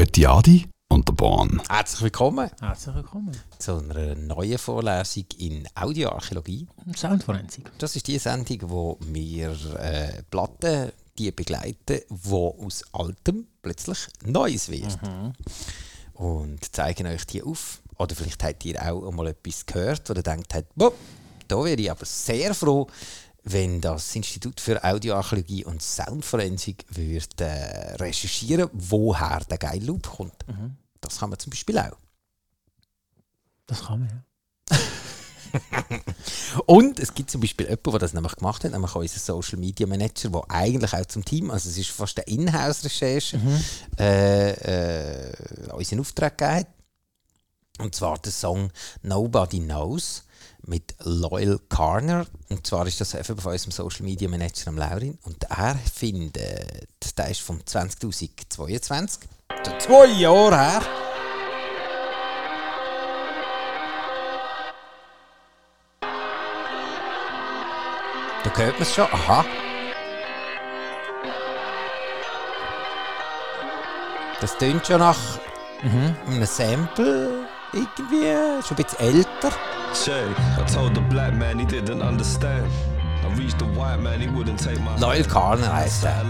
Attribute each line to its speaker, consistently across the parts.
Speaker 1: Etiadi und der Bahn.
Speaker 2: Herzlich willkommen
Speaker 3: Herzlich willkommen.
Speaker 2: zu einer neuen Vorlesung in Audioarchäologie.
Speaker 3: Soundforensik.
Speaker 2: Das ist die Sendung, wo wir äh, Platten die begleiten, wo aus Altem plötzlich Neues wird. Und zeigen euch die auf. Oder vielleicht habt ihr auch mal etwas gehört, wo ihr denkt, habt, «Boah, da wäre ich aber sehr froh, wenn das Institut für Audioarchäologie und Soundforensik würde äh, recherchieren, woher der geile Loop kommt. Das kann man zum Beispiel auch.
Speaker 3: Das kann man, ja.
Speaker 2: Und es gibt zum Beispiel jemanden, der das nämlich gemacht hat, nämlich unser Social Media Manager, der eigentlich auch zum Team, also es ist fast eine Inhouse-Recherche, äh, äh, uns in Auftrag gegeben hat. Und zwar der Song Nobody Knows mit Loyal Carner. Und zwar ist das von unserem Social Media Manager Laurin. Und er findet, der ist vom 2022, so zwei Jahre her. Da hört man es schon. Aha. Das tönt schon nach einem Sample irgendwie. Schon ein bisschen älter.
Speaker 4: Shay, I told the black man he didn't understand. I reached the white man, he wouldn't take my
Speaker 2: Loyal Carner heisst
Speaker 4: a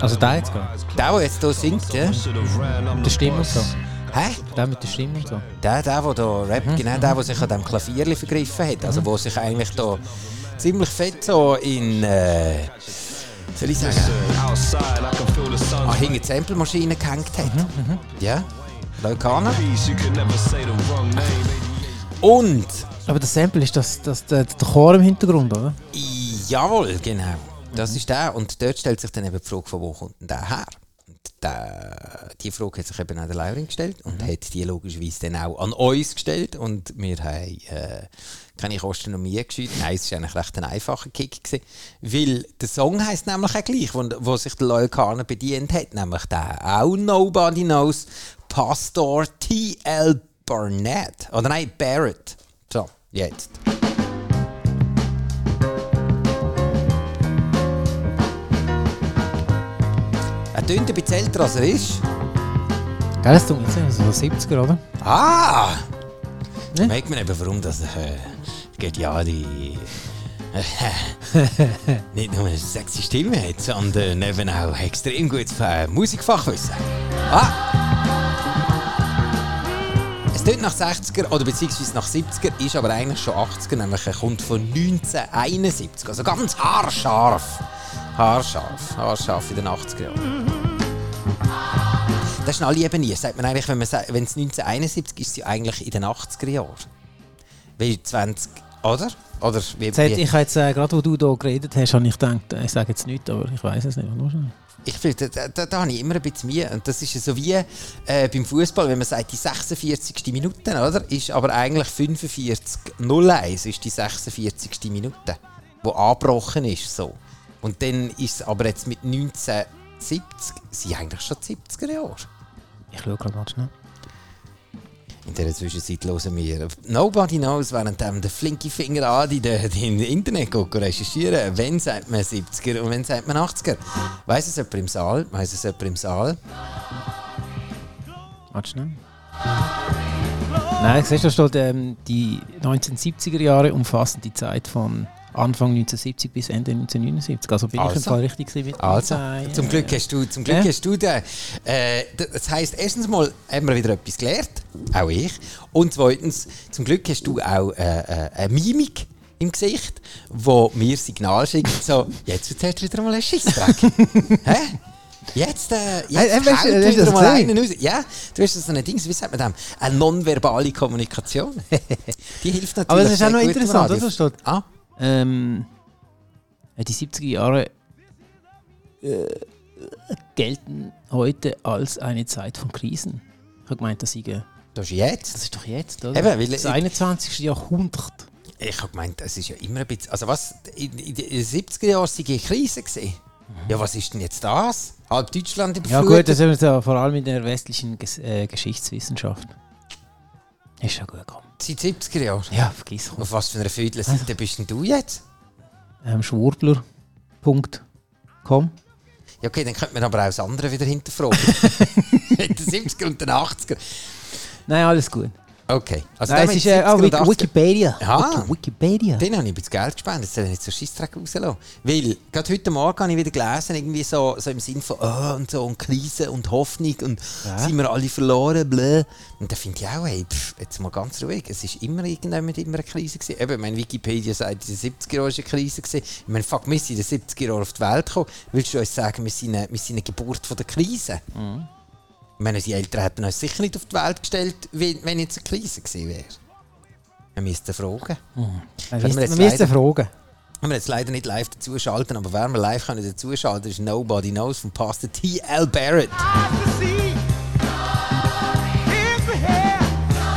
Speaker 3: Also der jetzt gerade.
Speaker 2: Der, der jetzt hier singt, ja?
Speaker 3: Mit der Stimme und so.
Speaker 2: Hä?
Speaker 3: Der mit der Stimme und so.
Speaker 2: Der, der, der hier rappt, genau der, der sich an diesem Klavierli vergriffen hat. Also, der sich eigentlich da ziemlich fett so in, äh, soll ich sagen,
Speaker 4: Outside, I can feel the sun.
Speaker 2: an hinter die Samplemaschine gehängt hat. Ja?
Speaker 4: Name.
Speaker 2: Und
Speaker 3: Aber das Sample ist das, das, der, der Chor im Hintergrund, oder?
Speaker 2: Jawohl, genau. Das ist der. Und dort stellt sich dann eben die Frage, von wo kommt denn der her? Und der, die Frage hat sich eben auch der Laurin gestellt und hat die logischerweise dann auch an uns gestellt. Und wir haben äh, keine Mühe geschüttet. Nein, es war eigentlich recht ein einfacher Kick. Gewesen, weil der Song heisst nämlich auch gleich, wo, wo sich der Loyal Carner bedient hat. Nämlich der auch Nobody Knows Pastor T.L. Barnett. Oder nein, Barrett. So, jetzt. Er tönt ein bisschen älter als er ist.
Speaker 3: Gell, das tut mir so 70er, oder?
Speaker 2: Ah!
Speaker 3: Ne?
Speaker 2: Merkt man eben, warum das äh, geht ja die nicht nur eine sexy Stimme hat, sondern eben auch extrem gutes äh, Musikfachwissen. Ah! Es tönt nach 60er oder beziehungsweise nach 70er, ist aber eigentlich schon 80er, nämlich er kommt von 1971. Also ganz haarscharf. Haarscharf, haarscharf in den 80er Jahren. Das ist alle eben nie. Sagt man eigentlich, wenn wenn es 1971 ist, ist sie eigentlich in den 80er Jahren. Wie 20, oder? Oder wie,
Speaker 3: Jetzt,
Speaker 2: wie,
Speaker 3: ich habe jetzt, äh, gerade wo du hier geredet hast, habe ich gedacht, äh, ich sage jetzt nichts, aber ich weiß es nicht.
Speaker 2: Ich finde, da, da, da habe ich immer ein bisschen Mühe. Und das ist ja so wie äh, beim Fußball, wenn man sagt, die 46. Minute, oder? Ist aber eigentlich 45.01 ist die 46. Minute, die angebrochen ist. So. Und dann ist es aber jetzt mit 1970, sind eigentlich schon die 70er Jahre.
Speaker 3: Ich schaue gerade mal schnell.
Speaker 2: In dieser Zwischenzeit hören wir Nobody Knows, während dem der flinke Finger an in den in Internet recherchieren. Wenn sagt man 70er und wenn sagt man 80er? Weiss es jemand im Saal? Weiss es jemand im Saal?
Speaker 3: Warte schnell. Nein, siehst du, da steht, ähm, die 1970er Jahre umfassen die Zeit von Anfang 1970 bis Ende 1979. Also bin ich im
Speaker 2: Also.
Speaker 3: Fall richtig gewesen mit
Speaker 2: Also,
Speaker 3: Design,
Speaker 2: zum Glück hast du, zum Glück
Speaker 3: Ja.
Speaker 2: hast du den. Äh, das heisst, erstens mal haben wir wieder etwas gelernt, auch ich. Und zweitens, zum Glück hast du auch äh, äh, eine Mimik im Gesicht, wo mir Signal schickt, so, jetzt wird es wieder mal ein Scheissdreck. Hä? Jetzt, äh, jetzt
Speaker 3: hey, weißt du- hast du das
Speaker 2: mal einen raus. Ja, du hast so ein Ding, wie sagt man dem? Eine nonverbale Kommunikation. Die hilft natürlich
Speaker 3: Aber es ist auch noch interessant, oder?
Speaker 2: Ah,
Speaker 3: ähm, äh, die 70er Jahre äh, gelten heute als eine Zeit von Krisen. Ich habe gemeint, das, sei, äh,
Speaker 2: das ist jetzt.
Speaker 3: das ist doch jetzt, oder?
Speaker 2: Eben, weil-
Speaker 3: das 21. Jahrhundert.
Speaker 2: Ich habe gemeint, es ist ja immer ein bisschen. Also, was? In, in den 70er Jahren war eine Krise. Gewesen. Ja, was ist denn jetzt das? Halb Deutschland
Speaker 3: Ja
Speaker 2: überflutet?
Speaker 3: gut, das ist ja vor allem in der westlichen Ges äh, Geschichtswissenschaft. Ist schon gut gekommen.
Speaker 2: Seit 70er Jahren.
Speaker 3: Ja, vergiss.
Speaker 2: Auf was für einer Viertelseite bist denn du jetzt?
Speaker 3: Ähm, Schwurbler.com
Speaker 2: Ja, okay, dann könnte man aber auch das andere wieder hinterfragen. den 70er und den 80er.
Speaker 3: Nein, alles gut.
Speaker 2: Okay. Also
Speaker 3: Nein, es ist äh,
Speaker 2: 70er
Speaker 3: oh,
Speaker 2: und
Speaker 3: Wiki
Speaker 2: 80er
Speaker 3: Wikipedia. Wiki Wikipedia.
Speaker 2: Den habe ich ein bisschen Geld gespendet, jetzt soll ich nicht so Scheissdreck rauslassen. Weil, gerade heute Morgen habe ich wieder gelesen, irgendwie so, so im Sinn von, oh, und so, und Krise und Hoffnung und sind wir alle verloren, bläh. Und da finde ich auch, hey, pff, jetzt mal ganz ruhig, es ist immer irgendjemand immer eine Krise gewesen. Eben, mein Wikipedia sagt, in den 70er Jahren war eine Krise gewesen. Ich meine, fuck, wir sind in den 70er Jahren auf die Welt gekommen. Willst du uns sagen, wir sind eine, wir sind eine Geburt von der Krise? Ich meine, unsere Eltern hätten uns sicher nicht auf die Welt gestellt, wenn, wenn jetzt eine Krise gewesen wäre. Wir müssten fragen.
Speaker 3: Man
Speaker 2: Können wir
Speaker 3: müsste
Speaker 2: jetzt
Speaker 3: man müsste
Speaker 2: leider-
Speaker 3: fragen.
Speaker 2: Wir jetzt leider nicht live dazuschalten, aber wer wir live können dazuschalten, ist Nobody Knows von Pastor T.L. Barrett.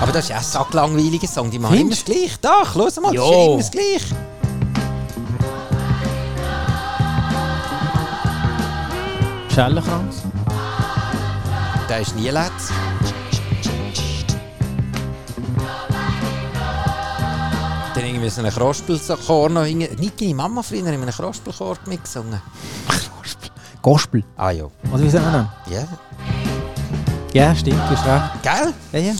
Speaker 2: Aber das ist auch ein sacklangweiliger Song, die machen immer das Gleiche. Doch, los mal, das ist immer das Gleiche.
Speaker 3: Schellenkranz.
Speaker 2: Der ist nie letzt. Dann irgendwie so einen Krospelchor noch hingen. Nicht deine Mama früher in einem Krospelchor mitgesungen.
Speaker 3: Gospel.
Speaker 2: Ah ja.
Speaker 3: Oder wie sagen wir das?
Speaker 2: Ja.
Speaker 3: Ja, stimmt, du hast recht.
Speaker 2: Gell?
Speaker 3: Ja, ja.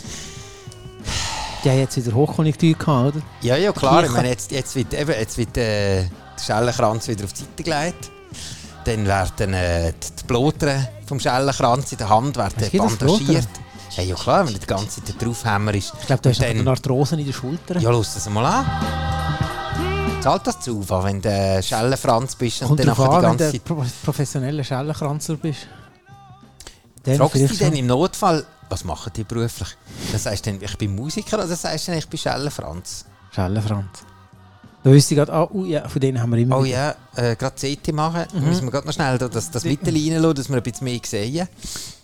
Speaker 3: Die haben jetzt wieder Hochkonjunktur gehabt, oder?
Speaker 2: Ja, ja, klar. Ich meine, jetzt, jetzt wird, eben, jetzt wird äh, der Schellenkranz wieder auf die Seite gelegt. Dann werden äh, die Blotere vom Schellenkranz in der Hand werden bandagiert. Ja, ja, klar, wenn du die ganze Zeit draufhämmer ist.
Speaker 3: Ich glaube, du hast
Speaker 2: Dann-
Speaker 3: eine Arthrose in der Schulter.
Speaker 2: Ja, lass das mal an. Zahlt das zu, wenn du Schellenfranz bist und
Speaker 3: Kommt
Speaker 2: dann
Speaker 3: drauf
Speaker 2: nachher die ganze
Speaker 3: du
Speaker 2: Zeit...
Speaker 3: pro professioneller Schellenkranzer bist. Dann
Speaker 2: Fragst du dich dann im Notfall, was machen die beruflich? Dann sagst du dann, ich bin Musiker oder sagst du dann, ich bin Schellenfranz?
Speaker 3: Schellenfranz. Da wüsste ich gerade, ah, uh, ja, von denen haben wir immer
Speaker 2: Oh ja, äh, gerade CT machen.
Speaker 3: Mhm.
Speaker 2: Müssen wir gerade noch schnell da das, das Mittel reinlassen, dass wir ein bisschen mehr sehen.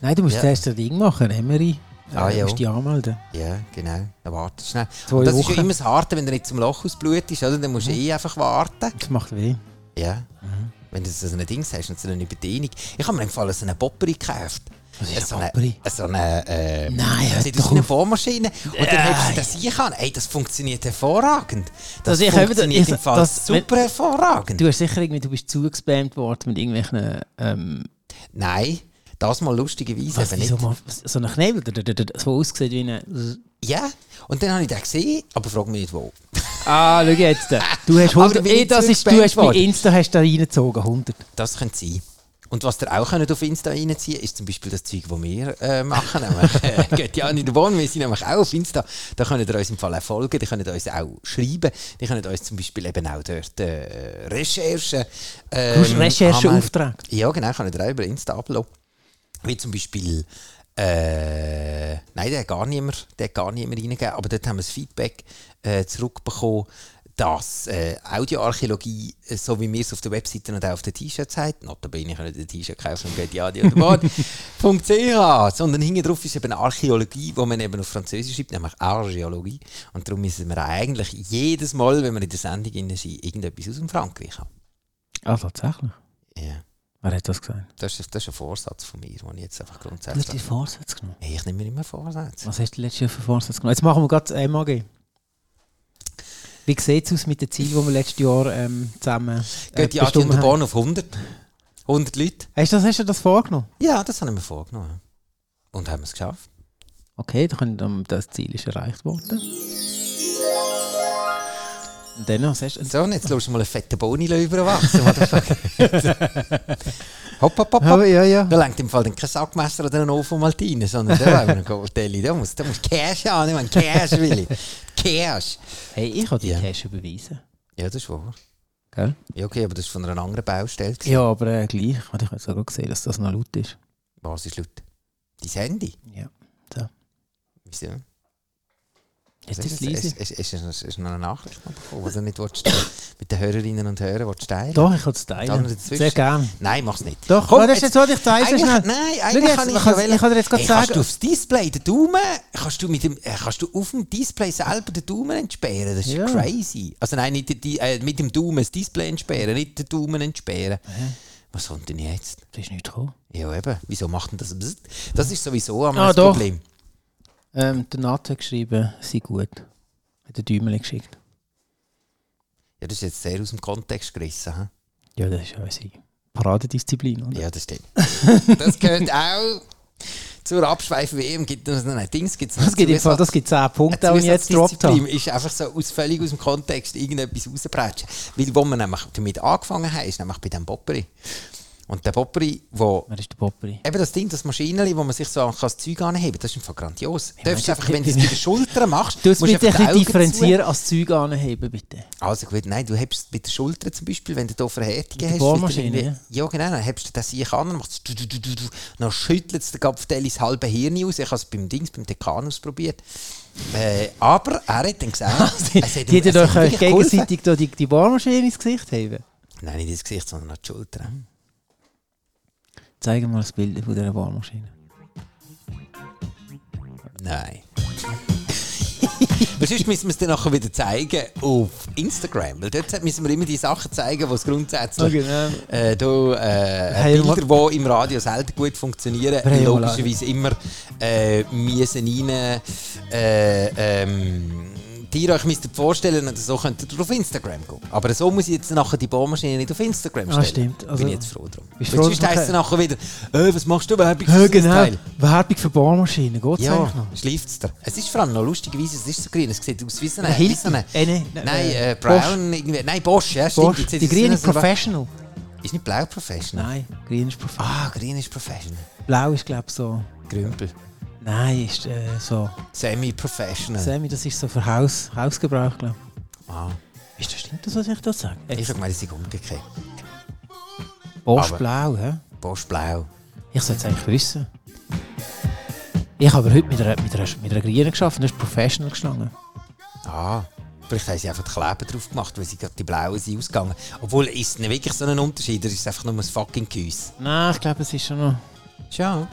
Speaker 3: Nein, du musst
Speaker 2: Ja.
Speaker 3: zuerst ein Ding machen, Emery.
Speaker 2: Ah,
Speaker 3: Äh,
Speaker 2: ja.
Speaker 3: musst dich anmelden.
Speaker 2: Ja, genau. Dann warte schnell.
Speaker 3: Zwei
Speaker 2: Und das ist
Speaker 3: Wochen.
Speaker 2: ja immer das Harte, wenn du nicht zum Loch ausblutest, oder? Dann musst du eh einfach warten.
Speaker 3: Das macht weh.
Speaker 2: Ja.
Speaker 3: Mhm.
Speaker 2: Wenn du so ein Ding hast und so eine Überdehnung. Ich habe mir im Fall so eine Popperi gekauft.
Speaker 3: Was ist
Speaker 2: so
Speaker 3: eine
Speaker 2: so eine, äh,
Speaker 3: Nein, hör
Speaker 2: sieht
Speaker 3: doch
Speaker 2: eine
Speaker 3: auf.
Speaker 2: Bohrmaschine. Und dann hebst du das hier an. Ey, das funktioniert hervorragend. Das
Speaker 3: Also
Speaker 2: funktioniert
Speaker 3: ich-
Speaker 2: im Fall
Speaker 3: das-
Speaker 2: super hervorragend.
Speaker 3: Du hast sicher irgendwie, du bist zugespammt worden mit irgendwelchen, ähm,
Speaker 2: Nein, das mal lustigerweise
Speaker 3: was,
Speaker 2: eben
Speaker 3: wie so,
Speaker 2: nicht.
Speaker 3: mal, so ein Knebel, der- so aussieht wie eine...
Speaker 2: Ja, und dann habe ich den gesehen, aber frag mich nicht wo.
Speaker 3: Ah, schau jetzt. Du hast
Speaker 2: Aber
Speaker 3: 100,
Speaker 2: da bin
Speaker 3: eh,
Speaker 2: ich
Speaker 3: das ist, du hast bei. Insta hast da reingezogen, 100.
Speaker 2: Das könnte sein. Und was ihr auch könnt auf Insta reinziehen ist zum Beispiel das Zeug, das wir äh, machen. Nämlich, äh, geht ja nicht wohnen, wir sind nämlich auch auf Insta. Da könnt ihr uns im Fall auch folgen, die könnt uns auch schreiben. Die könnt uns zum Beispiel eben auch dort äh, Recherchen. Ähm,
Speaker 3: Du hast Rechercheauftrag.
Speaker 2: Ja, genau, könnt ihr auch über Insta abladen. Wie zum Beispiel. Äh, nein, der hat gar niemand, der hat gar niemand reingegeben. Aber dort haben wir das Feedback äh, zurückbekommen, dass äh, Audioarchäologie, äh, so wie wir es auf der Webseite und auch auf den T-Shirts sagt, notabene könnt ihr ein T-Shirt kaufen und geht ja die .ch, sondern hinten drauf ist eben Archäologie, wo man eben auf Französisch schreibt, nämlich Archäologie. Und darum müssen wir eigentlich jedes Mal, wenn wir in der Sendung sind, irgendetwas aus dem Frankreich haben.
Speaker 3: Ah, tatsächlich?
Speaker 2: Ja.
Speaker 3: Wer hat das gesagt?
Speaker 2: Das ist, das ist ein Vorsatz von mir, den ich jetzt einfach
Speaker 3: Du hast
Speaker 2: grundsätzlich...
Speaker 3: die Vorsätze genommen.
Speaker 2: Hey, ich nehme mir immer Vorsätze.
Speaker 3: Was hast du letztes Jahr für Vorsätze genommen? Jetzt machen wir gerade das MAG. Wie sieht es aus mit den Zielen, die wir letztes Jahr ähm, zusammen äh,
Speaker 2: Geht die
Speaker 3: haben?
Speaker 2: Bahn auf 100? 100 Leute?
Speaker 3: Hast du das, hast du das vorgenommen?
Speaker 2: Ja, das haben wir vorgenommen. Und haben es geschafft.
Speaker 3: Okay, dann, das Ziel ist erreicht worden. Und dann, hast du?
Speaker 2: So, und jetzt lässt du mal einen fetten Boni überwachsen. hopp, hopp, hopp, hopp.
Speaker 3: ja, ja.
Speaker 2: Da lenkt im Fall dann kein Sackmesser oder ein Ovo Maltine, sondern da wollen wir einen Goldeli. Da muss, da muss Cash an, ich meine Cash will ich. Cash.
Speaker 3: Hey, ich habe die
Speaker 2: Ja.
Speaker 3: Cash überweisen.
Speaker 2: Ja, das ist wahr.
Speaker 3: Gell?
Speaker 2: Ja, okay, aber das ist von einer anderen Baustelle. gewesen.
Speaker 3: Ja, aber äh, gleich. Ich habe sogar gesehen, dass das noch laut ist.
Speaker 2: Was ist laut? Dein Handy?
Speaker 3: Ja.
Speaker 2: Wieso?
Speaker 3: Ist es
Speaker 2: Ist,
Speaker 3: leise.
Speaker 2: ist, ist, ist, ist noch eine Nachricht die du nicht willst, äh, mit den Hörerinnen und Hörern willst teilen
Speaker 3: Doch, ich kann es teilen. Sehr gerne.
Speaker 2: Nein, mach's nicht.
Speaker 3: Doch,
Speaker 2: Komm,
Speaker 3: das ist jetzt so, ich es schnell.
Speaker 2: nein, eigentlich
Speaker 3: jetzt,
Speaker 2: kann ich,
Speaker 3: ich kann-
Speaker 2: wollen-
Speaker 3: ich kann dir jetzt gerade
Speaker 2: hey, kannst
Speaker 3: sagen-
Speaker 2: du aufs Display den Daumen, kannst du, mit dem, äh, kannst du auf dem Display selber den Daumen entsperren? Das ist
Speaker 3: Ja.
Speaker 2: crazy. Also nein, nicht die, äh, mit dem Daumen das Display entsperren, nicht den Daumen entsperren. Was kommt denn jetzt?
Speaker 3: Das ist nicht gekommen.
Speaker 2: Ja eben, wieso macht denn das? Das ist sowieso einmal
Speaker 3: Ah,
Speaker 2: das. Problem.
Speaker 3: Ähm, der Nat hat geschrieben, sei gut. Hat den Däumel geschickt.
Speaker 2: Ja, das ist jetzt sehr aus dem Kontext gerissen. He?
Speaker 3: Ja, das ist ja unsere Paradedisziplin, oder?
Speaker 2: Ja, das stimmt. das gehört auch zur Abschweif-WM. Gibt es noch ein Dings? Gibt's noch
Speaker 3: Das gibt, Fall, das gibt 10 Punkte, die ich jetzt
Speaker 2: Zusatzdisziplin
Speaker 3: habe.
Speaker 2: ist einfach so aus, völlig aus dem Kontext irgendetwas rausbrechen. Weil wo wir nämlich damit angefangen haben, ist nämlich bei dem Bopperi. Und der Bopperi, wo
Speaker 3: Wer ist der Popperi?
Speaker 2: Eben das Ding, das Maschinenli, wo man sich so das Zeug anheben das ist einfach grandios. Du darfst einfach, wenn du es bei den Schultern machst,
Speaker 3: Du musst bitte ein bisschen differenzieren als Zeug anheben, bitte.
Speaker 2: zu- Also gut, nein, du hebst es mit den Schultern zum Beispiel, wenn du hier Verhärtungen
Speaker 3: Mit
Speaker 2: hast.
Speaker 3: Bohrmaschine,
Speaker 2: Ja genau, dann hebst du das sich an und machst du, du, du, du, du, dann schüttelt es der Gapfdeli das halbe Hirn aus. Ich habe es beim Dings, beim Dekan ausprobiert. Äh, aber er hat dann gesagt,
Speaker 3: Die
Speaker 2: es hat
Speaker 3: die
Speaker 2: es
Speaker 3: euch
Speaker 2: geholfen.
Speaker 3: gegenseitig da die, die Bohrmaschine ins Gesicht heben.
Speaker 2: Nein, nicht ins Gesicht, sondern an die Schultern.
Speaker 3: Zeig mal das Bild von dieser Bohrmaschine.
Speaker 2: Nein. Sonst müssen wir es dann nachher wieder zeigen auf Instagram. Weil dort müssen wir immer die Sachen zeigen, die es grundsätzlich
Speaker 3: genau.
Speaker 2: äh, da, äh,
Speaker 3: wir
Speaker 2: Bilder, die im Radio selten gut funktionieren,
Speaker 3: mal-
Speaker 2: logischerweise immer äh, müssen rein. Äh, ähm, die ihr euch müsstet vorstellen so könnt ihr auf Instagram gehen. Aber so muss ich jetzt nachher die Bohrmaschine nicht auf Instagram
Speaker 3: Ah,
Speaker 2: stellen.
Speaker 3: stimmt. Also-
Speaker 2: Bin ich jetzt froh drum.
Speaker 3: Bist froh,
Speaker 2: sonst heisst es nachher wieder, äh, was machst du Werbung für
Speaker 3: Ja, genau.
Speaker 2: Teil?
Speaker 3: Werbung für Bohrmaschinen, geht's
Speaker 2: Ja,
Speaker 3: eigentlich noch?
Speaker 2: schleift es dir. Es ist vor allem noch lustigerweise, es ist so grün, es sieht aus wie so eine...
Speaker 3: Hilti? Äh, ne, ne,
Speaker 2: nein,
Speaker 3: äh,
Speaker 2: äh, Brown, irgendwie, nein, Bosch, ja, stimmt.
Speaker 3: Bosch, die grüne
Speaker 2: so-
Speaker 3: Professional.
Speaker 2: Ist nicht blau Professional?
Speaker 3: Nein, grün ist Professional.
Speaker 2: Ah, grün ist Professional.
Speaker 3: Blau ist, glaube ich, so.
Speaker 2: Grümpel.
Speaker 3: Nein, ist äh, so.
Speaker 2: Semi-Professional.
Speaker 3: Semi, das ist so für Haus, Hausgebrauch, glaube
Speaker 2: Ah,
Speaker 3: ich. Ist das stimmt, das, was ich da sage?
Speaker 2: ich habe gemeint, es ist umgekehrt.
Speaker 3: Bosch Blau, hä?
Speaker 2: Bosch blau.
Speaker 3: Ich sollte es eigentlich wissen. Ich habe aber heute mit einer, mit einer, mit einer Grünen geschafft und das ist Professional gestanden.
Speaker 2: Ah, vielleicht haben sie einfach die Kleber drauf gemacht, weil sie gerade die blauen sind ausgegangen. Obwohl, ist es nicht wirklich so ein Unterschied, oder ist es einfach nur ein fucking Gehäuse?
Speaker 3: Nein, ich glaube, es ist schon noch.
Speaker 2: Schau.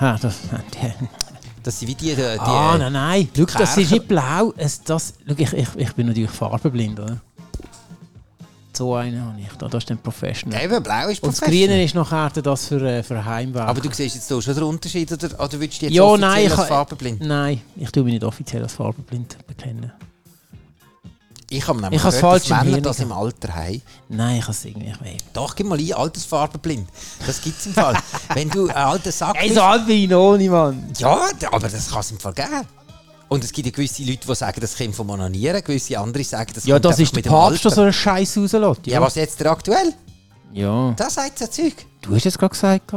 Speaker 3: Ha, das,
Speaker 2: Das sind wie die... die,
Speaker 3: ah, nein, nein. Schau, das ist nicht blau. Es, das, schau, ich, ich, ich bin natürlich farbenblind, oder? So einen habe ich. Da, das ist dann Professional.
Speaker 2: Eben, blau ist
Speaker 3: Und das
Speaker 2: Professional.
Speaker 3: Grüne ist nachher das für, äh, für Heimwerk.
Speaker 2: Aber du siehst jetzt hier schon den Unterschied, oder, oder würdest du jetzt
Speaker 3: ja,
Speaker 2: offiziell
Speaker 3: nein, ich,
Speaker 2: als
Speaker 3: ha-
Speaker 2: farbenblind?
Speaker 3: nein, ich tue mich nicht offiziell als farbenblind bekennen.
Speaker 2: Ich habe nämlich
Speaker 3: Ich
Speaker 2: gehört, dass
Speaker 3: falsch im
Speaker 2: Männer das im. Alter haben.
Speaker 3: Nein, ich habe es irgendwie nicht mehr.
Speaker 2: Doch, gib mal ein, altersfarbenblind. Das gibt es im Fall. Wenn du ein alter Sack
Speaker 3: Ey,
Speaker 2: bist...
Speaker 3: so alt wie ich noch nicht, Mann.
Speaker 2: Ja, aber das kann es im Fall geben. Und es gibt ja gewisse Leute, die sagen, das kommt vom Onanieren, gewisse andere sagen, das
Speaker 3: Ja,
Speaker 2: kommt
Speaker 3: das ist
Speaker 2: mit dem
Speaker 3: Papst, der
Speaker 2: Alter.
Speaker 3: so einen Scheiß rauslässt.
Speaker 2: Ja, was jetzt der aktuell?
Speaker 3: Ja.
Speaker 2: Das sagt so Zeug.
Speaker 3: Du hast jetzt gerade gesagt.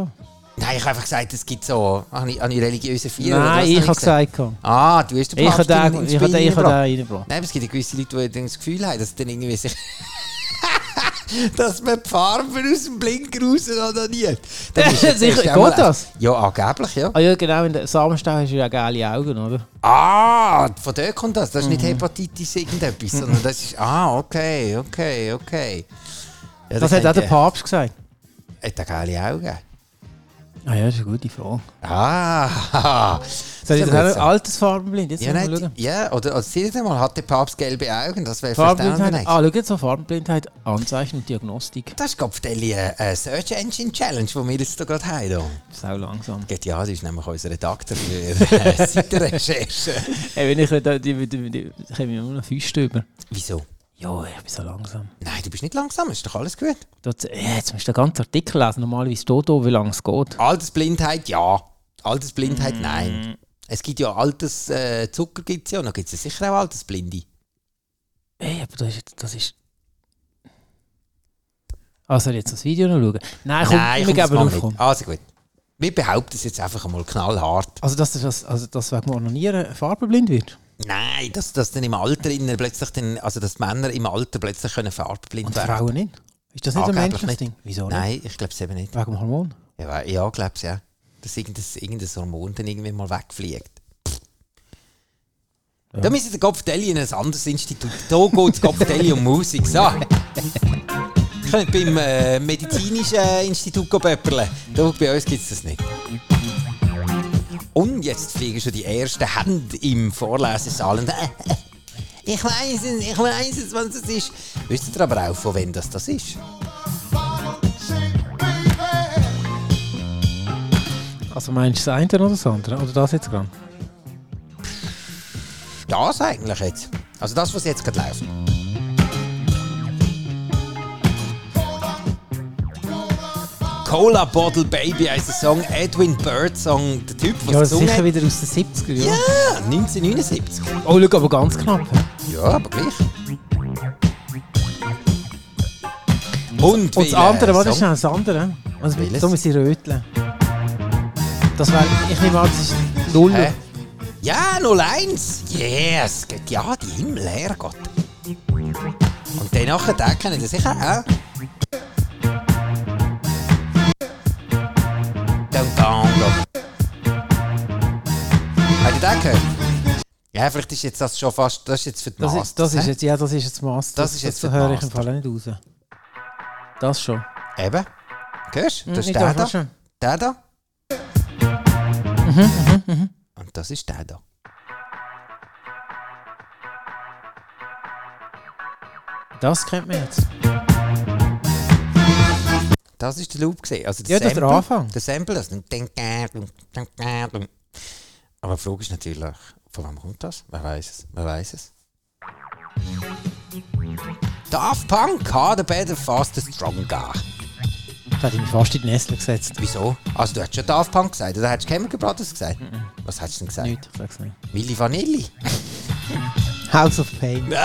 Speaker 2: Nein, ich habe einfach gesagt, es gibt so... Habe ich, habe ich religiöse Feier?
Speaker 3: Nein, ich habe
Speaker 2: gesagt? Ah, du hast den
Speaker 3: Ich habe den, ich habe den, ich habe
Speaker 2: reingebracht.
Speaker 3: den reingebracht.
Speaker 2: Nein, aber es gibt ja gewisse Leute, die das Gefühl haben, dass dann irgendwie sich... dass man die Farbe aus dem Blinker raus jetzt
Speaker 3: Sicher, geht das?
Speaker 2: Ja, angeblich, ja.
Speaker 3: Ah ja, genau, in der Samenstau hast du ja geile Augen, oder?
Speaker 2: Ah, von dort kommt das. Das ist
Speaker 3: Mhm.
Speaker 2: nicht Hepatitis irgendetwas, sondern das ist... Ah, okay, okay, okay. Ja,
Speaker 3: Das hat auch der Papst gesagt.
Speaker 2: Hat er geile Augen?
Speaker 3: Ah ja, das ist eine gute Frage.
Speaker 2: Ah,
Speaker 3: Soll ich das auch altersfarbenblind? Jetzt
Speaker 2: ja,
Speaker 3: mal schauen.
Speaker 2: ja, oder also, ihr mal, hat der Papst gelbe Augen? Das wäre
Speaker 3: Farbenblindheit.
Speaker 2: verständlich.
Speaker 3: Ah, schau jetzt so Farbenblindheit, Anzeichen und Diagnostik.
Speaker 2: Das ist, glaube ich, eine äh, Search Engine Challenge, die wir jetzt hier gerade haben.
Speaker 3: Sau langsam.
Speaker 2: Geht, Ja, das ist nämlich unser Redakteur für äh, Seitenrecherche.
Speaker 3: Ey, wenn ich da, die, die, die, die, ich habe nur noch Füße über.
Speaker 2: Wieso?
Speaker 3: Ja, ich bin so langsam.
Speaker 2: Nein, du bist nicht langsam, ist doch alles gut.
Speaker 3: Dort, ja, jetzt musst du den ganzen Artikel lesen. Normalerweise steht da, wie lange es geht.
Speaker 2: Altersblindheit, ja. Altersblindheit,
Speaker 3: Mm.
Speaker 2: nein. Es gibt ja Alters äh, Zucker, gibt's ja, und dann gibt es sicher auch Altersblinde.
Speaker 3: Ey, aber das ist, das ist... Ich jetzt das Video noch schauen? Nein, komm,
Speaker 2: Nein,
Speaker 3: wir
Speaker 2: das
Speaker 3: geben auf. komm.
Speaker 2: Also gut. Wir behaupten es jetzt einfach einmal knallhart.
Speaker 3: Also, dass das, also, dass wegen Onanieren farbenblind wird.
Speaker 2: Nein, dass, dass dann im Alter innen plötzlich dann, also dass die Männer im Alter plötzlich können farbenblind
Speaker 3: Und
Speaker 2: werden.
Speaker 3: Frauen nicht. Ist das nicht ein menschliches
Speaker 2: nicht.
Speaker 3: Ding? Wieso nicht?
Speaker 2: Nein, ich glaube es eben nicht.
Speaker 3: Wegen Hormon?
Speaker 2: Ja, ja glaube es ja. Dass irgendein, irgendein Hormon dann irgendwie mal wegfliegt. Da müssen der Kopfdelli in ein anderes Institut. Da geht es Kopfdelli um Musik. So. Ich könnte beim äh, medizinischen Institut pöpperle. Da bei uns gibt es das nicht. Und jetzt fliegen schon die ersten Hände im Vorlesesaal. Und, äh, äh, ich weiß es, ich weiß es, was es ist. Wisst ihr aber auch, von wem das, das ist?
Speaker 3: Also meinst du das eine oder das andere? Oder das jetzt gerade?
Speaker 2: Das eigentlich jetzt. Also das, was jetzt gerade läuft. Cola Bottle Baby heisst der Song, Edwin Bird Song, der Typ,
Speaker 3: Ja,
Speaker 2: der gesungen
Speaker 3: sicher
Speaker 2: hat.
Speaker 3: wieder aus den 70er Jahren.
Speaker 2: Ja, 1979.
Speaker 3: Oh, schau, aber ganz knapp.
Speaker 2: Ja, aber gleich. Und,
Speaker 3: Und das andere, was ist
Speaker 2: Song-
Speaker 3: denn das andere? Also, da muss ich röteln. Das wäre, ich nehme an, das ist Null.
Speaker 2: Hä? Ja, 01. Yes. Geht Ja, die Himmel, Herrgott. Und dann nachher, den kennen Sie sicher auch. Ja, vielleicht ist jetzt das schon fast, das ist jetzt für die
Speaker 3: Das,
Speaker 2: Masters.
Speaker 3: ist, das ist jetzt, ja, das ist jetzt Master.
Speaker 2: Das ist jetzt
Speaker 3: das
Speaker 2: die
Speaker 3: höre ich im. Fall auch nicht raus. Das schon.
Speaker 2: Eben. Hörst du? Das ist der da. Der da. Und das ist der da.
Speaker 3: Das kennt man jetzt.
Speaker 2: Das ist der Loop gesehen. Also
Speaker 3: Ja, das ist der Anfang.
Speaker 2: Der Sample, das. Aber die Frage ist natürlich, von wem kommt das? Wer weiß es? Wer weiß es? Daft Punk, harder, better, faster, stronger.
Speaker 3: Da hätte ich mich fast in die Nestle gesetzt.
Speaker 2: Wieso? Also du hättest schon Daft Punk gesagt, oder hättest du Chemical Brothers gesagt? Was hättest du denn gesagt?
Speaker 3: Nicht, ich sag's nicht.
Speaker 2: Milli Vanilli?
Speaker 3: House of Pain.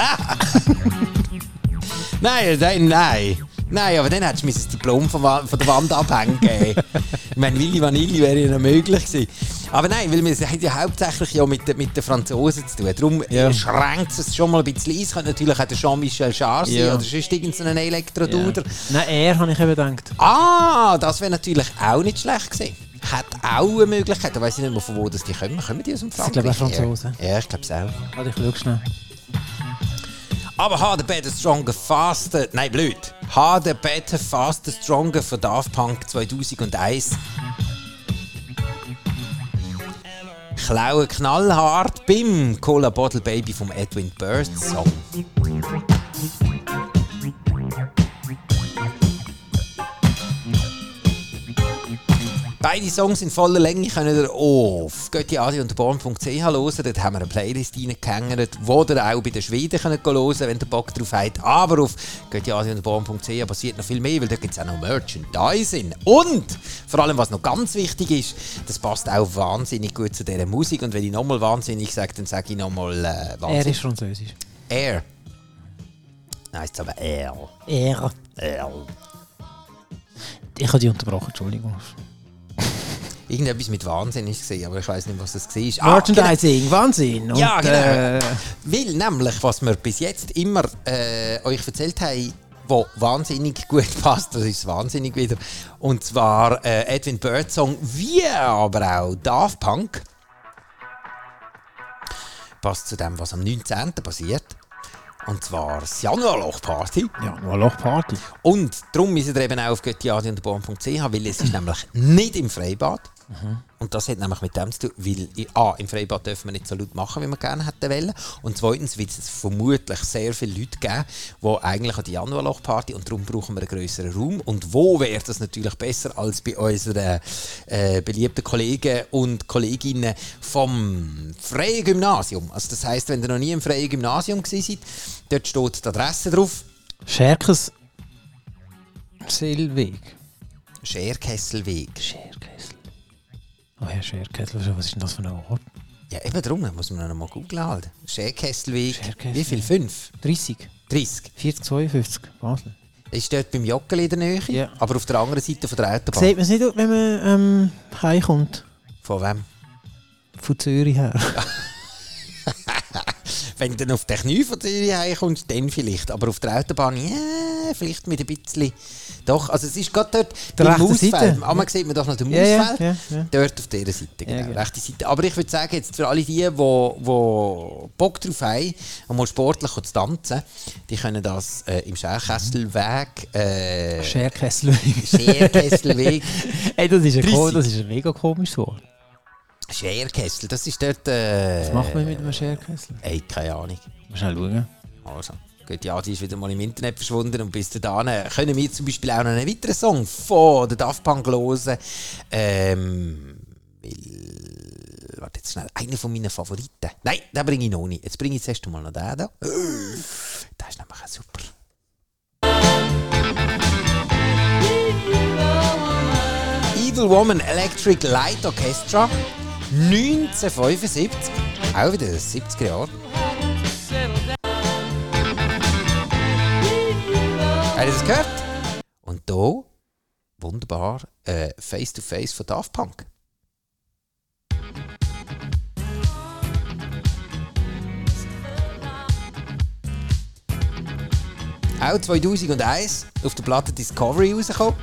Speaker 2: Nein, nein, nein. Nein, aber dann hättest du mir das Diplom von, von der Wand abhängen ich meine, Willi Vanilli wäre ja noch möglich gewesen. Aber nein, weil wir hat ja hauptsächlich ja mit, den- mit den Franzosen zu tun. Darum
Speaker 3: Ja.
Speaker 2: schränkt es schon mal ein bisschen ein. Könnte natürlich auch der Jean-Michel Jarre sein
Speaker 3: Ja.
Speaker 2: oder sonst irgendein Elektroduder.
Speaker 3: Nein, er habe ich eben gedacht.
Speaker 2: Ah, das wäre natürlich auch nicht schlecht gewesen. Hat auch eine Möglichkeit. Da weiß ich nicht mehr, von wo das die kommen. Kommen die aus dem
Speaker 3: glaube ich,
Speaker 2: Frankreich?
Speaker 3: Franzosen.
Speaker 2: Ja, ja ich glaube es auch.
Speaker 3: Warte, ich schau schnell.
Speaker 2: Aber harder, better, stronger, faster. Nein, blöd. Harder, better, faster, stronger von Daft Punk 2001. Klauen knallhart beim Cola Bottle Baby vom Edwin Bird Song. Beide Songs in voller Länge können ihr auf göttiadi.born.ch hören. Dort haben wir eine Playlist reingehängt, wo ihr auch bei den Schweden könnt hören wenn ihr Bock drauf habt. Aber auf göttiadi.born.ch passiert noch viel mehr, weil dort gibt es auch noch Merchandising. Und vor allem, was noch ganz wichtig ist, das passt auch wahnsinnig gut zu dieser Musik. Und wenn ich nochmal wahnsinnig sage, dann sage ich nochmal äh,
Speaker 3: Er
Speaker 2: wahnsinnig.
Speaker 3: ist französisch.
Speaker 2: Es ist aber Air.
Speaker 3: Er.
Speaker 2: Air.
Speaker 3: Ich habe dich unterbrochen, Entschuldigung.
Speaker 2: Irgendetwas mit wahnsinnig gesehen, aber ich weiß nicht, was das war.
Speaker 3: Merchandising, Wahnsinn. Und,
Speaker 2: Ja, genau.
Speaker 3: Äh,
Speaker 2: Weil nämlich, was wir bis jetzt immer äh, euch erzählt haben, wo wahnsinnig gut passt, das ist wahnsinnig wieder. Und zwar äh, Edwin Bird Song, wie aber auch Daft Punk. Passt zu dem, was am 19. passiert. Und zwar das Januarloch-Party.
Speaker 3: ja, nur Loch Party.
Speaker 2: Und darum müsst ihr eben auch auf göttiadi und born.ch, weil es ist nämlich nicht im Freibad. Und das hat nämlich mit dem zu tun, weil A, im Freibad dürfen wir nicht so laut machen, wie wir gerne hätten wollen. Und zweitens wird es vermutlich sehr viele Leute geben, die eigentlich an die Januarlochparty und darum brauchen wir einen grösseren Raum. Und wo wäre das natürlich besser als bei unseren äh, beliebten Kollegen und Kolleginnen vom Freien Gymnasium. Also das heißt, wenn ihr noch nie im Freien Gymnasium seid, dort steht die Adresse drauf.
Speaker 3: Scherkes Seelweg.
Speaker 2: Scherkesselweg.
Speaker 3: Scherkessel. Oh ja, Scherkessel, was ist denn das für ein Ort?
Speaker 2: Ja, eben darum, da muss man noch mal googeln halt. Scherkesselweg.
Speaker 3: Scherkessel.
Speaker 2: Wie viel? Fünf?
Speaker 3: 30,
Speaker 2: 30.
Speaker 3: 40, 52, Basel.
Speaker 2: Ist dort beim Joggeli in der Nähe,
Speaker 3: Ja.
Speaker 2: aber auf der anderen Seite von der Autobahn.
Speaker 3: Sieht man es nicht, wenn man ähm, heimkommt?
Speaker 2: Von wem?
Speaker 3: Von Zürich her.
Speaker 2: Wenn du dann auf den Knie von Zürich heimkommst, dann vielleicht. Aber auf der Autobahn, ja, vielleicht mit ein bisschen. Doch, also es ist gerade dort
Speaker 3: Der
Speaker 2: Mausfeld. Einmal sieht man doch noch den
Speaker 3: Ja, ja,
Speaker 2: Mausfeld.
Speaker 3: ja, ja.
Speaker 2: Dort auf dieser Seite, genau.
Speaker 3: genau.
Speaker 2: Rechte Seite. Aber ich würde sagen, jetzt für alle die, die, Bock drauf haben, einmal sportlich zu tanzen, die können das äh, im Scherkesselweg, äh,
Speaker 3: Scherkesselweg.
Speaker 2: Scherkesselweg,
Speaker 3: Ey, das ist, ein,
Speaker 2: 30.
Speaker 3: ko- das ist ein mega komisches Wort.
Speaker 2: Scherkessel, das ist dort... Äh,
Speaker 3: Was macht man mit einem Scherkessel?
Speaker 2: Ey, keine Ahnung.
Speaker 3: Mal schnell schauen.
Speaker 2: Also, gut, ja, die ist wieder mal im Internet verschwunden und bis dahin können wir zum Beispiel auch noch einen weiteren Song von der Daft Punk hören. Ähm, weil, warte jetzt schnell, einer von meinen Favoriten. Nein, den bringe ich noch nicht. Jetzt bringe ich zuerst mal noch den da. Der ist nämlich super. Little Woman Electric Light Orchestra 1975. Auch wieder 70er Jahre. Habt ihr das gehört? Und hier, wunderbar, Face to Face von Daft Punk. Auch 2001 auf der Platte Discovery rausgekommen.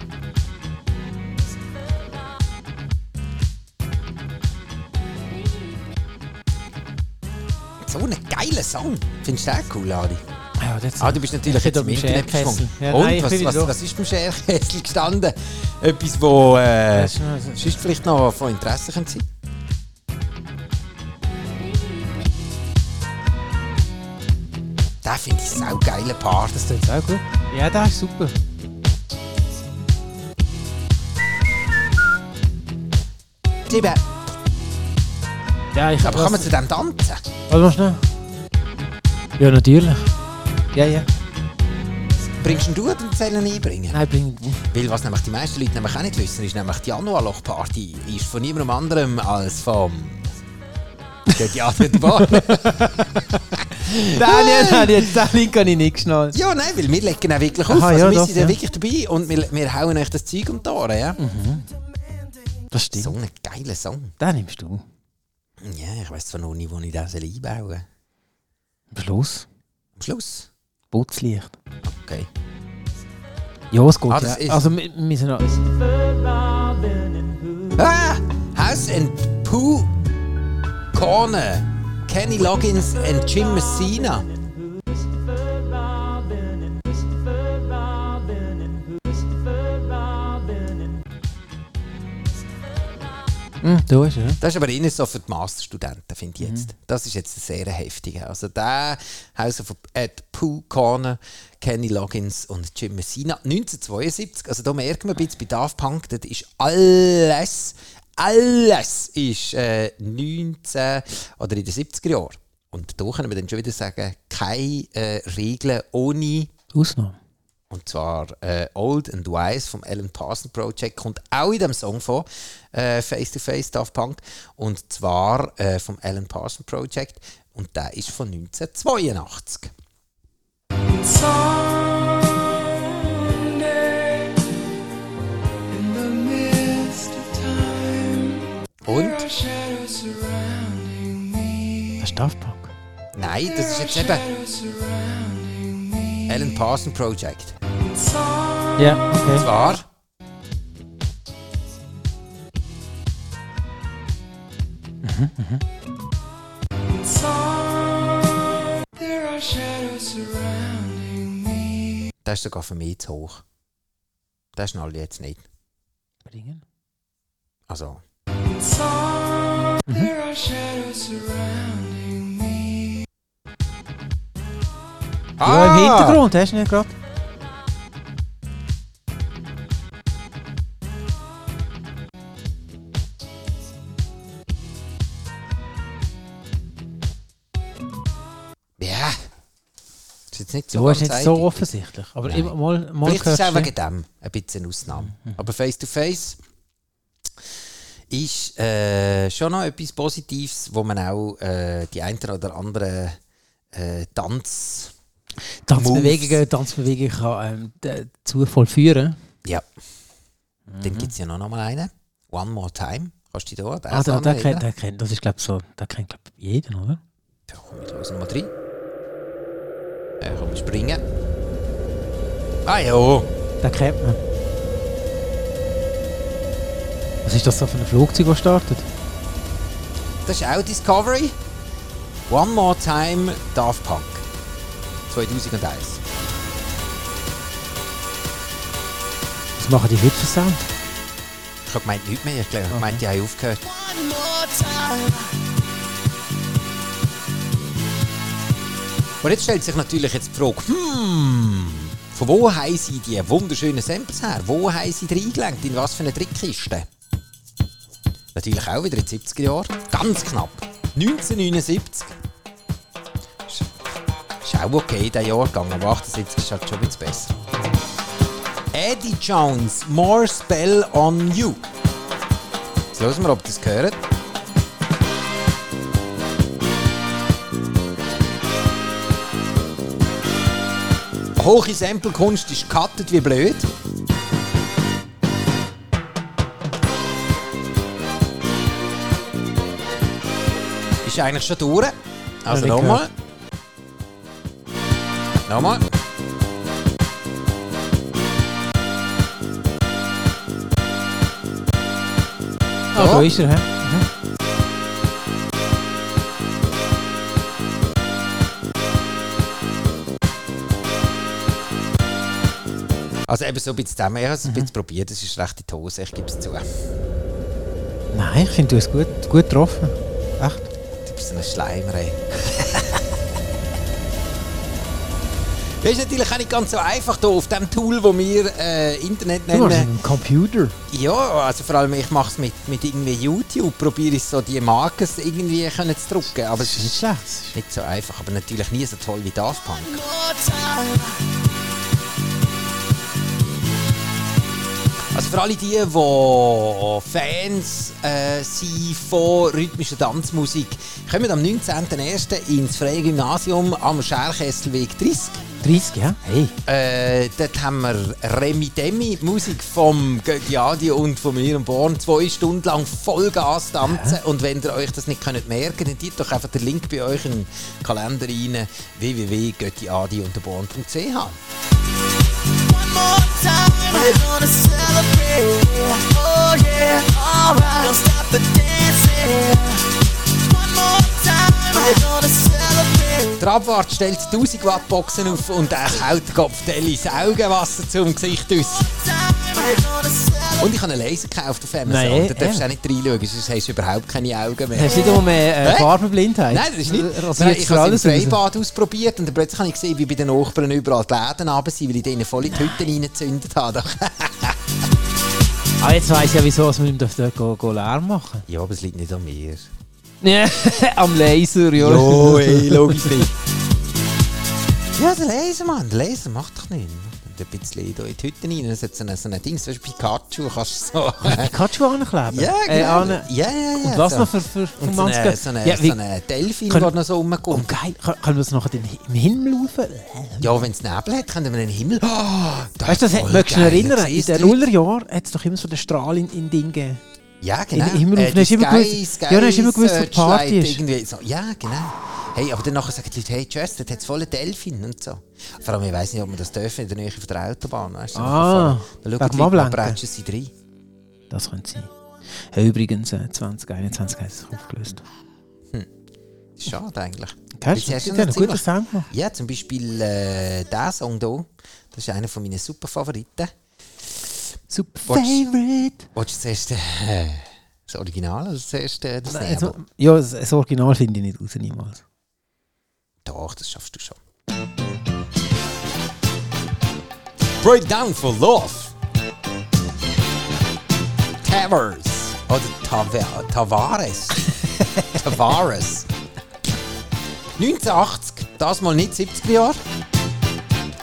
Speaker 2: So ein geiler Song. Findest du den cool, Adi?
Speaker 3: Ja, das
Speaker 2: Ah, du bist natürlich
Speaker 3: Ich
Speaker 2: jetzt im Internet geschwungen.
Speaker 3: Ja, nein,
Speaker 2: Und
Speaker 3: ich
Speaker 2: was, was, was ist beim Scherkessel gestanden? Etwas, wo äh,
Speaker 3: Das ist
Speaker 2: vielleicht noch von Interesse könnte sein Den finde ich sau geile Part.
Speaker 3: Das tut auch gut. Ja, das ist super.
Speaker 2: Sieben.
Speaker 3: Ja, ich
Speaker 2: Aber kann man zu dem tanzen?
Speaker 3: Warte mal schnell. Ja, natürlich. Ja, ja.
Speaker 2: Bringst du den Zellen einbringen?
Speaker 3: Nein, bring nicht.
Speaker 2: Weil was nämlich die meisten Leute nämlich auch nicht wissen, ist nämlich die Januarloch-Party ist von niemandem anderem als vom... Der Adrian Bar.
Speaker 3: Daniel, Daniel, jetzt den Link habe ich nicht geschnallt.
Speaker 2: Ja, nein, weil wir legen auch wirklich auf.
Speaker 3: Aha,
Speaker 2: also
Speaker 3: ja,
Speaker 2: wir
Speaker 3: doch,
Speaker 2: sind ja
Speaker 3: ja.
Speaker 2: wirklich dabei und wir, wir hauen euch das Zeug um die Ohren, ja?
Speaker 3: Das stimmt.
Speaker 2: So ein geiler Song.
Speaker 3: Den nimmst du.
Speaker 2: Ja, ich weiss zwar noch nicht, wo ich das einbauen soll.
Speaker 3: Am Schluss.
Speaker 2: Am Schluss.
Speaker 3: Putzlicht.
Speaker 2: Okay.
Speaker 3: Ja, es geht.
Speaker 2: Ah,
Speaker 3: ja. Also, wir wir müssen noch.
Speaker 2: Ah! House and Pooh Corner. Kenny Loggins and Jim Messina.
Speaker 3: Hm, da ist er. ja.
Speaker 2: Das ist aber eher so für die Masterstudenten, finde ich jetzt. Das ist jetzt sehr heftig. Also der House of at Pooh Corner, Kenny Loggins und Jim Messina 1972. Also da merkt man ein bisschen bei Daft Punk, das ist alles, alles ist äh, 19 oder in den 70er Jahren. Und da können wir dann schon wieder sagen, keine äh, Regeln ohne
Speaker 3: Ausnahme.
Speaker 2: Und zwar äh, Old and Wise vom Alan Parson Project kommt auch in dem Song vor, äh, Face to Face Daft Punk. Und zwar äh, vom Alan Parson Project. Und der ist von 1982. Und?
Speaker 3: Das ist Daft Punk.
Speaker 2: Nein, das ist jetzt eben Alan Parson Project.
Speaker 3: Ja,
Speaker 2: Und
Speaker 3: okay.
Speaker 2: zwar. Das ist sogar für mich zu hoch. Das schnall ich jetzt nicht.
Speaker 3: Bringen.
Speaker 2: Also.
Speaker 3: Ja, im Hintergrund, hast du nicht gerade?
Speaker 2: jetzt nicht so
Speaker 3: Du hast nicht so offensichtlich. Aber
Speaker 2: Nein.
Speaker 3: mal, mal
Speaker 2: Vielleicht ist es auch wegen dem ein bisschen eine Ausnahme. Mhm. Aber Face-to-Face -face ist äh, schon noch etwas Positives, wo man auch äh, die einen oder anderen äh, Tanz...
Speaker 3: Tanzbewegungen, Tanzbewegungen kann ähm, dazu vollführen.
Speaker 2: Ja. Mhm. Dann gibt es ja noch, noch mal einen. One More Time. Hast du die da
Speaker 3: Ah, da,
Speaker 2: da
Speaker 3: kennt, da kennt, das ist glaube ich, so, da kennt glaube jeder, oder?
Speaker 2: Da kommen wir da aus Nummer 3. Äh, er kommt springen. Ah ja.
Speaker 3: Den kennt man. Was ist das da für ein Flugzeug, das startet?
Speaker 2: Das ist auch Discovery. One More Time Daft Punk. 2001.
Speaker 3: Was machen die heute für Sound?
Speaker 2: Ich habe gemeint, nichts mehr. Ich glaube, ich okay. meinte, die haben aufgehört. One more time. Und jetzt stellt sich natürlich jetzt die Frage, hmm, von wo haben sie die wunderschönen Samples her? Wo haben sie die reingelenkt? In was für eine Trickkiste? Natürlich auch wieder in den 70er Jahren. Ganz knapp. 1979. Ist auch okay, der Jahrgang, aber 78 ist halt schon bisschen besser. Eddie Jones, More Spell on You. hören wir, ob das gehört. Hohe Samplekunst ist cuttet wie blöd. Ist eigentlich schon durch. Also nochmal. Nochmal.
Speaker 3: Ah, da ist er, hä?
Speaker 2: Also eben so ein bisschen zusammen. Ich habe es
Speaker 3: Mhm.
Speaker 2: ein bisschen probiert. Das ist recht in die Hose, ich gebe es zu. Du
Speaker 3: Nein, ich finde, du hast gut, gut getroffen. Echt?
Speaker 2: bist so ein Schleimer, ey. Das ist natürlich auch nicht ganz so einfach hier auf dem Tool, das wir äh, Internet
Speaker 3: Du hast
Speaker 2: nennen.
Speaker 3: einen Computer.
Speaker 2: Ja, also vor allem ich mache es mit, mit irgendwie YouTube, probiere ich so die Marken irgendwie können zu drucken, aber es
Speaker 3: Das ist nicht schlecht.
Speaker 2: Nicht so einfach, aber natürlich nie so toll wie Daft Punk. Also für alle die, die Fans äh, sind von rhythmischer Tanzmusik, kommen am 19.01. ins Freie Gymnasium am Scherkesselweg 30.
Speaker 3: 30, ja? Hey.
Speaker 2: Äh, dort haben wir Remi Demi, Musik vom Gögiadi und von mir und Born, zwei Stunden lang Vollgas tanzen. Und wenn ihr euch das nicht könnt merken könnt, dann tut doch einfach den Link bei euch in den Kalender rein, www.göttiadi und Der Abwart stellt 1000 Watt Boxen auf und er den Kopf Delis Augenwasser zum Gesicht aus. Und ich habe einen Laser gekauft auf Amazon.
Speaker 3: Nein,
Speaker 2: da darfst du auch nicht reinschauen, sonst hast du überhaupt keine Augen mehr.
Speaker 3: Hast du nicht einmal mehr äh? Farbenblindheit?
Speaker 2: Nein, das ist nicht. Nein, ich habe
Speaker 3: alles
Speaker 2: es im
Speaker 3: raus.
Speaker 2: Freibad ausprobiert und dann plötzlich habe ich gesehen, wie bei den Nachbarn überall die Läden runter sind, weil ich denen voll in die Hütte reingezündet habe.
Speaker 3: Ah, jetzt weiss ich ja, wieso wir nicht dort go, go Lärm machen.
Speaker 2: ja, aber es liegt nicht an mir.
Speaker 3: Am Laser, ja.
Speaker 2: Jo, ey, logisch nicht. Ja, der Laser, Mann, der Laser macht doch nichts. Und ein bisschen in die Hütte rein, dann hat so ein so ein Ding, so wie Pikachu, kannst du so...
Speaker 3: Pikachu ankleben?
Speaker 2: ja,
Speaker 3: Äh,
Speaker 2: genau. ja, ja, ja.
Speaker 3: und was
Speaker 2: so.
Speaker 3: noch für, für, für
Speaker 2: Und so eine, so eine,
Speaker 3: ja,
Speaker 2: so eine Delfin, der noch so
Speaker 3: oh,
Speaker 2: rumkommt.
Speaker 3: geil. Kann, können wir das nachher den, im Himmel laufen?
Speaker 2: Ja, wenn es Nebel hat, können wir in den Himmel... Oh, das
Speaker 3: Weißt du, das möchtest du
Speaker 2: geil.
Speaker 3: erinnern? In den? Nullerjahren hat es doch immer so den Strahl in, in Ding gegeben.
Speaker 2: Ja, genau.
Speaker 3: Himmel
Speaker 2: Äh,
Speaker 3: hast du immer gewusst- ja, dann hast du immer gewusst, wo die Party ist.
Speaker 2: Irgendwie so. Ja, genau. Hey, aber dann nachher sagen die Leute, hey, Just, dort hat es voll Delfin und so. Vor allem, ich weiss nicht, ob man das dürfen in der Nähe von der Autobahn. Weißt du?
Speaker 3: Ah,
Speaker 2: dann schauen die Leute, brätschen sie rein.
Speaker 3: Das könnte sein. Hey, übrigens, äh, 2021 hat es aufgelöst.
Speaker 2: Schade eigentlich.
Speaker 3: Kennst du?
Speaker 2: Hast du
Speaker 3: einen guten gemacht.
Speaker 2: Ja, zum Beispiel äh, der Song hier. Das ist einer von meinen super Favoriten.
Speaker 3: Super
Speaker 2: Wolltest-
Speaker 3: Favorite.
Speaker 2: Willst du zuerst äh, das Original oder zuerst äh, das
Speaker 3: Nein,
Speaker 2: Neue?
Speaker 3: also, ja, das, das Original finde ich nicht raus, niemals.
Speaker 2: Doch, das schaffst du schon. Breakdown for Love. Towers. Oder Tava Tavares. Tavares. 1980, das mal nicht 70er Jahre.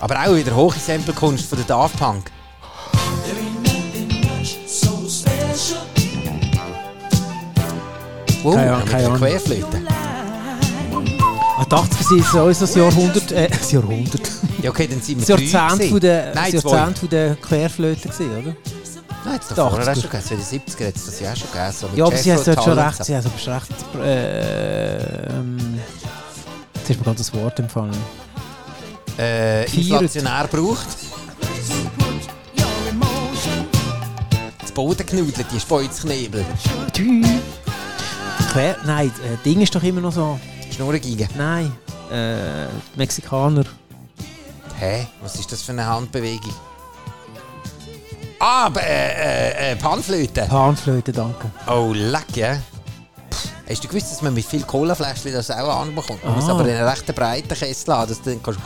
Speaker 2: Aber auch wieder hohe Samplekunst von der Daft Punk. Wow,
Speaker 3: Keine keine Ahnung.
Speaker 2: Querflöte.
Speaker 3: Ah, die 80er sind sowieso das Jahrhundert, äh, das Jahrhundert,
Speaker 2: Ja, okay, dann sind
Speaker 3: das
Speaker 2: wir drei
Speaker 3: Jahrzehnt von der,
Speaker 2: Nein,
Speaker 3: das. Jahrzehnt von der Querflöte gewesen, oder?
Speaker 2: Nein, jetzt doch vorher
Speaker 3: 80er.
Speaker 2: hast du schon gegeben. 2070er hat das ja auch schon. So mit
Speaker 3: Ja, aber sie dort schon recht,
Speaker 2: so.
Speaker 3: sie haben aber recht, äh, ähm, jetzt ist mir gerade das Wort empfallen.
Speaker 2: Äh, inflationär braucht. Das Boden genudelt, die Speuzknebel.
Speaker 3: Tü. Quer, nein, äh, Ding ist doch immer noch so,
Speaker 2: Schnurrengigen.
Speaker 3: nein, äh, Mexikaner.
Speaker 2: Hä? Was ist das für eine Handbewegung? Ah, äh, äh, äh, Panflöte.
Speaker 3: Panflöte, danke.
Speaker 2: Oh, leck, ja. Pff, Hast du gewusst, dass man mit viel Colafläschchen das auch anbekommt? Man muss
Speaker 3: Ah.
Speaker 2: aber in einen recht breiten Kessel haben, dass du dann kannst...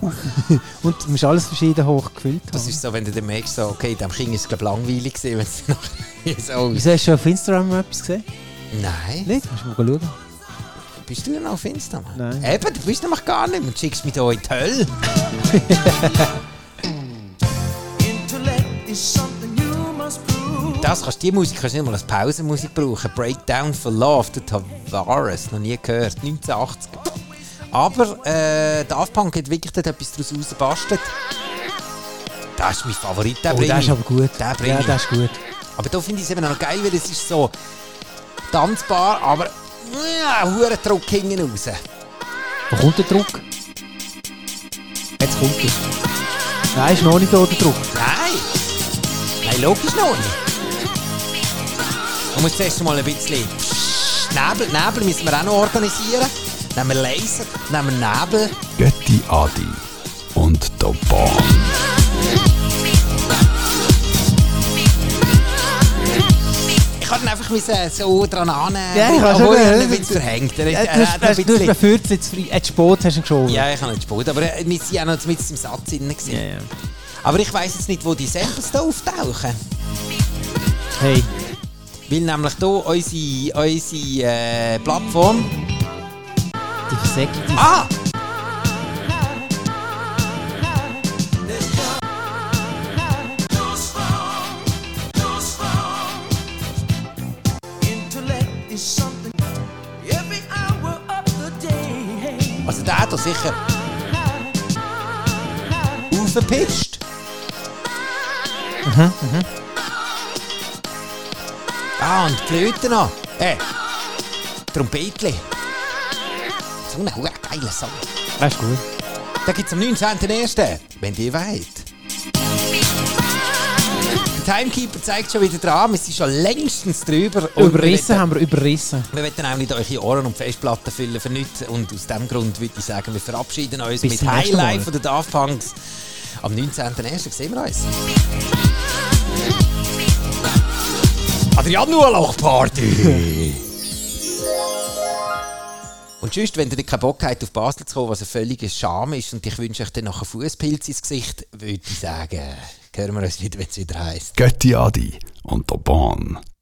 Speaker 3: Und du musst alles verschieden hochgefüllt haben.
Speaker 2: Das ist so, wenn du dann merkst, so, okay, dem Kind ist es langweilig gewesen, wenn es nachher so...
Speaker 3: Wieso hast du auf Instagram etwas gesehen?
Speaker 2: Nein.
Speaker 3: Nicht? Musst du mal schauen.
Speaker 2: Bist du denn auf Insta? Mann?
Speaker 3: Nein.
Speaker 2: Eben, du bist nämlich gar nicht. Und schickst mich hier in die Hölle.
Speaker 5: Intellect is something you must prove.
Speaker 2: Da das kannst, die Musik kannst du nicht mal als Pausenmusik brauchen. Breakdown for Love, der Tavares, noch nie gehört, 1980. Aber äh, Daft Punk hat wirklich dort etwas daraus rausgebastelt. Das ist mein Favorit, den
Speaker 3: Oh,
Speaker 2: bringe
Speaker 3: der ist aber gut.
Speaker 2: Bringe
Speaker 3: Ja, der ist gut.
Speaker 2: Aber da finde ich es eben auch geil, weil es ist so tanzbar, aber ja, hure Druck hinten raus.
Speaker 3: Wo kommt der Druck? Jetzt kommt er. Nein, ist noch nicht da der Druck.
Speaker 2: Nein! Nein, logisch noch nicht. Man muss zuerst mal ein bisschen Psst, Nebel, Nebel müssen wir auch noch organisieren. Nehmen wir Laser, nehmen wir Nebel.
Speaker 1: Götti Adi und der Bahn.
Speaker 2: Müssen so dran annehmen.
Speaker 3: Ja, ich kann schon gehört.
Speaker 2: ein bisschen verhängt. Er,
Speaker 3: Ja, du hast, du hast mir 14 zu spät hast du geschoben.
Speaker 2: Ja, ich habe nicht gespult, aber äh, wir sind ja noch mit im Satz drin.
Speaker 3: ja, ja.
Speaker 2: Aber ich weiss jetzt nicht, wo die Samples da auftauchen.
Speaker 3: Hey,
Speaker 2: Weil nämlich hier unsere, unsere äh, Plattform.
Speaker 3: die Versäckung, die
Speaker 2: Ah! Also der hat doch sicher. Aufgepitcht. Ah, und die Flöte noch. Äh, Trompetli. So ein geiler Song.
Speaker 3: das ist gut.
Speaker 2: Da gibt es am 19.01., wenn ihr wollt. Der Timekeeper zeigt schon wieder dran, wir sind schon längstens drüber.
Speaker 3: Überrissen haben wir überrissen.
Speaker 2: Wir wollen nicht eure Ohren und Festplatten füllen für nichts. Und aus diesem Grund würde ich sagen, wir verabschieden uns
Speaker 3: Bis
Speaker 2: mit. Highlight von der Daft Punks. Am 19.01. sehen wir uns. An der Januarloch-Party! Und sonst, wenn du nicht keinen Bock hast, auf Basel zu kommen, was ein völliger Scham ist und ich wünsche euch dann noch einen Fußpilz ins Gesicht, würde ich sagen, hören wir uns wieder, wenn es wieder heisst.
Speaker 1: Götti Adi und der Bahn.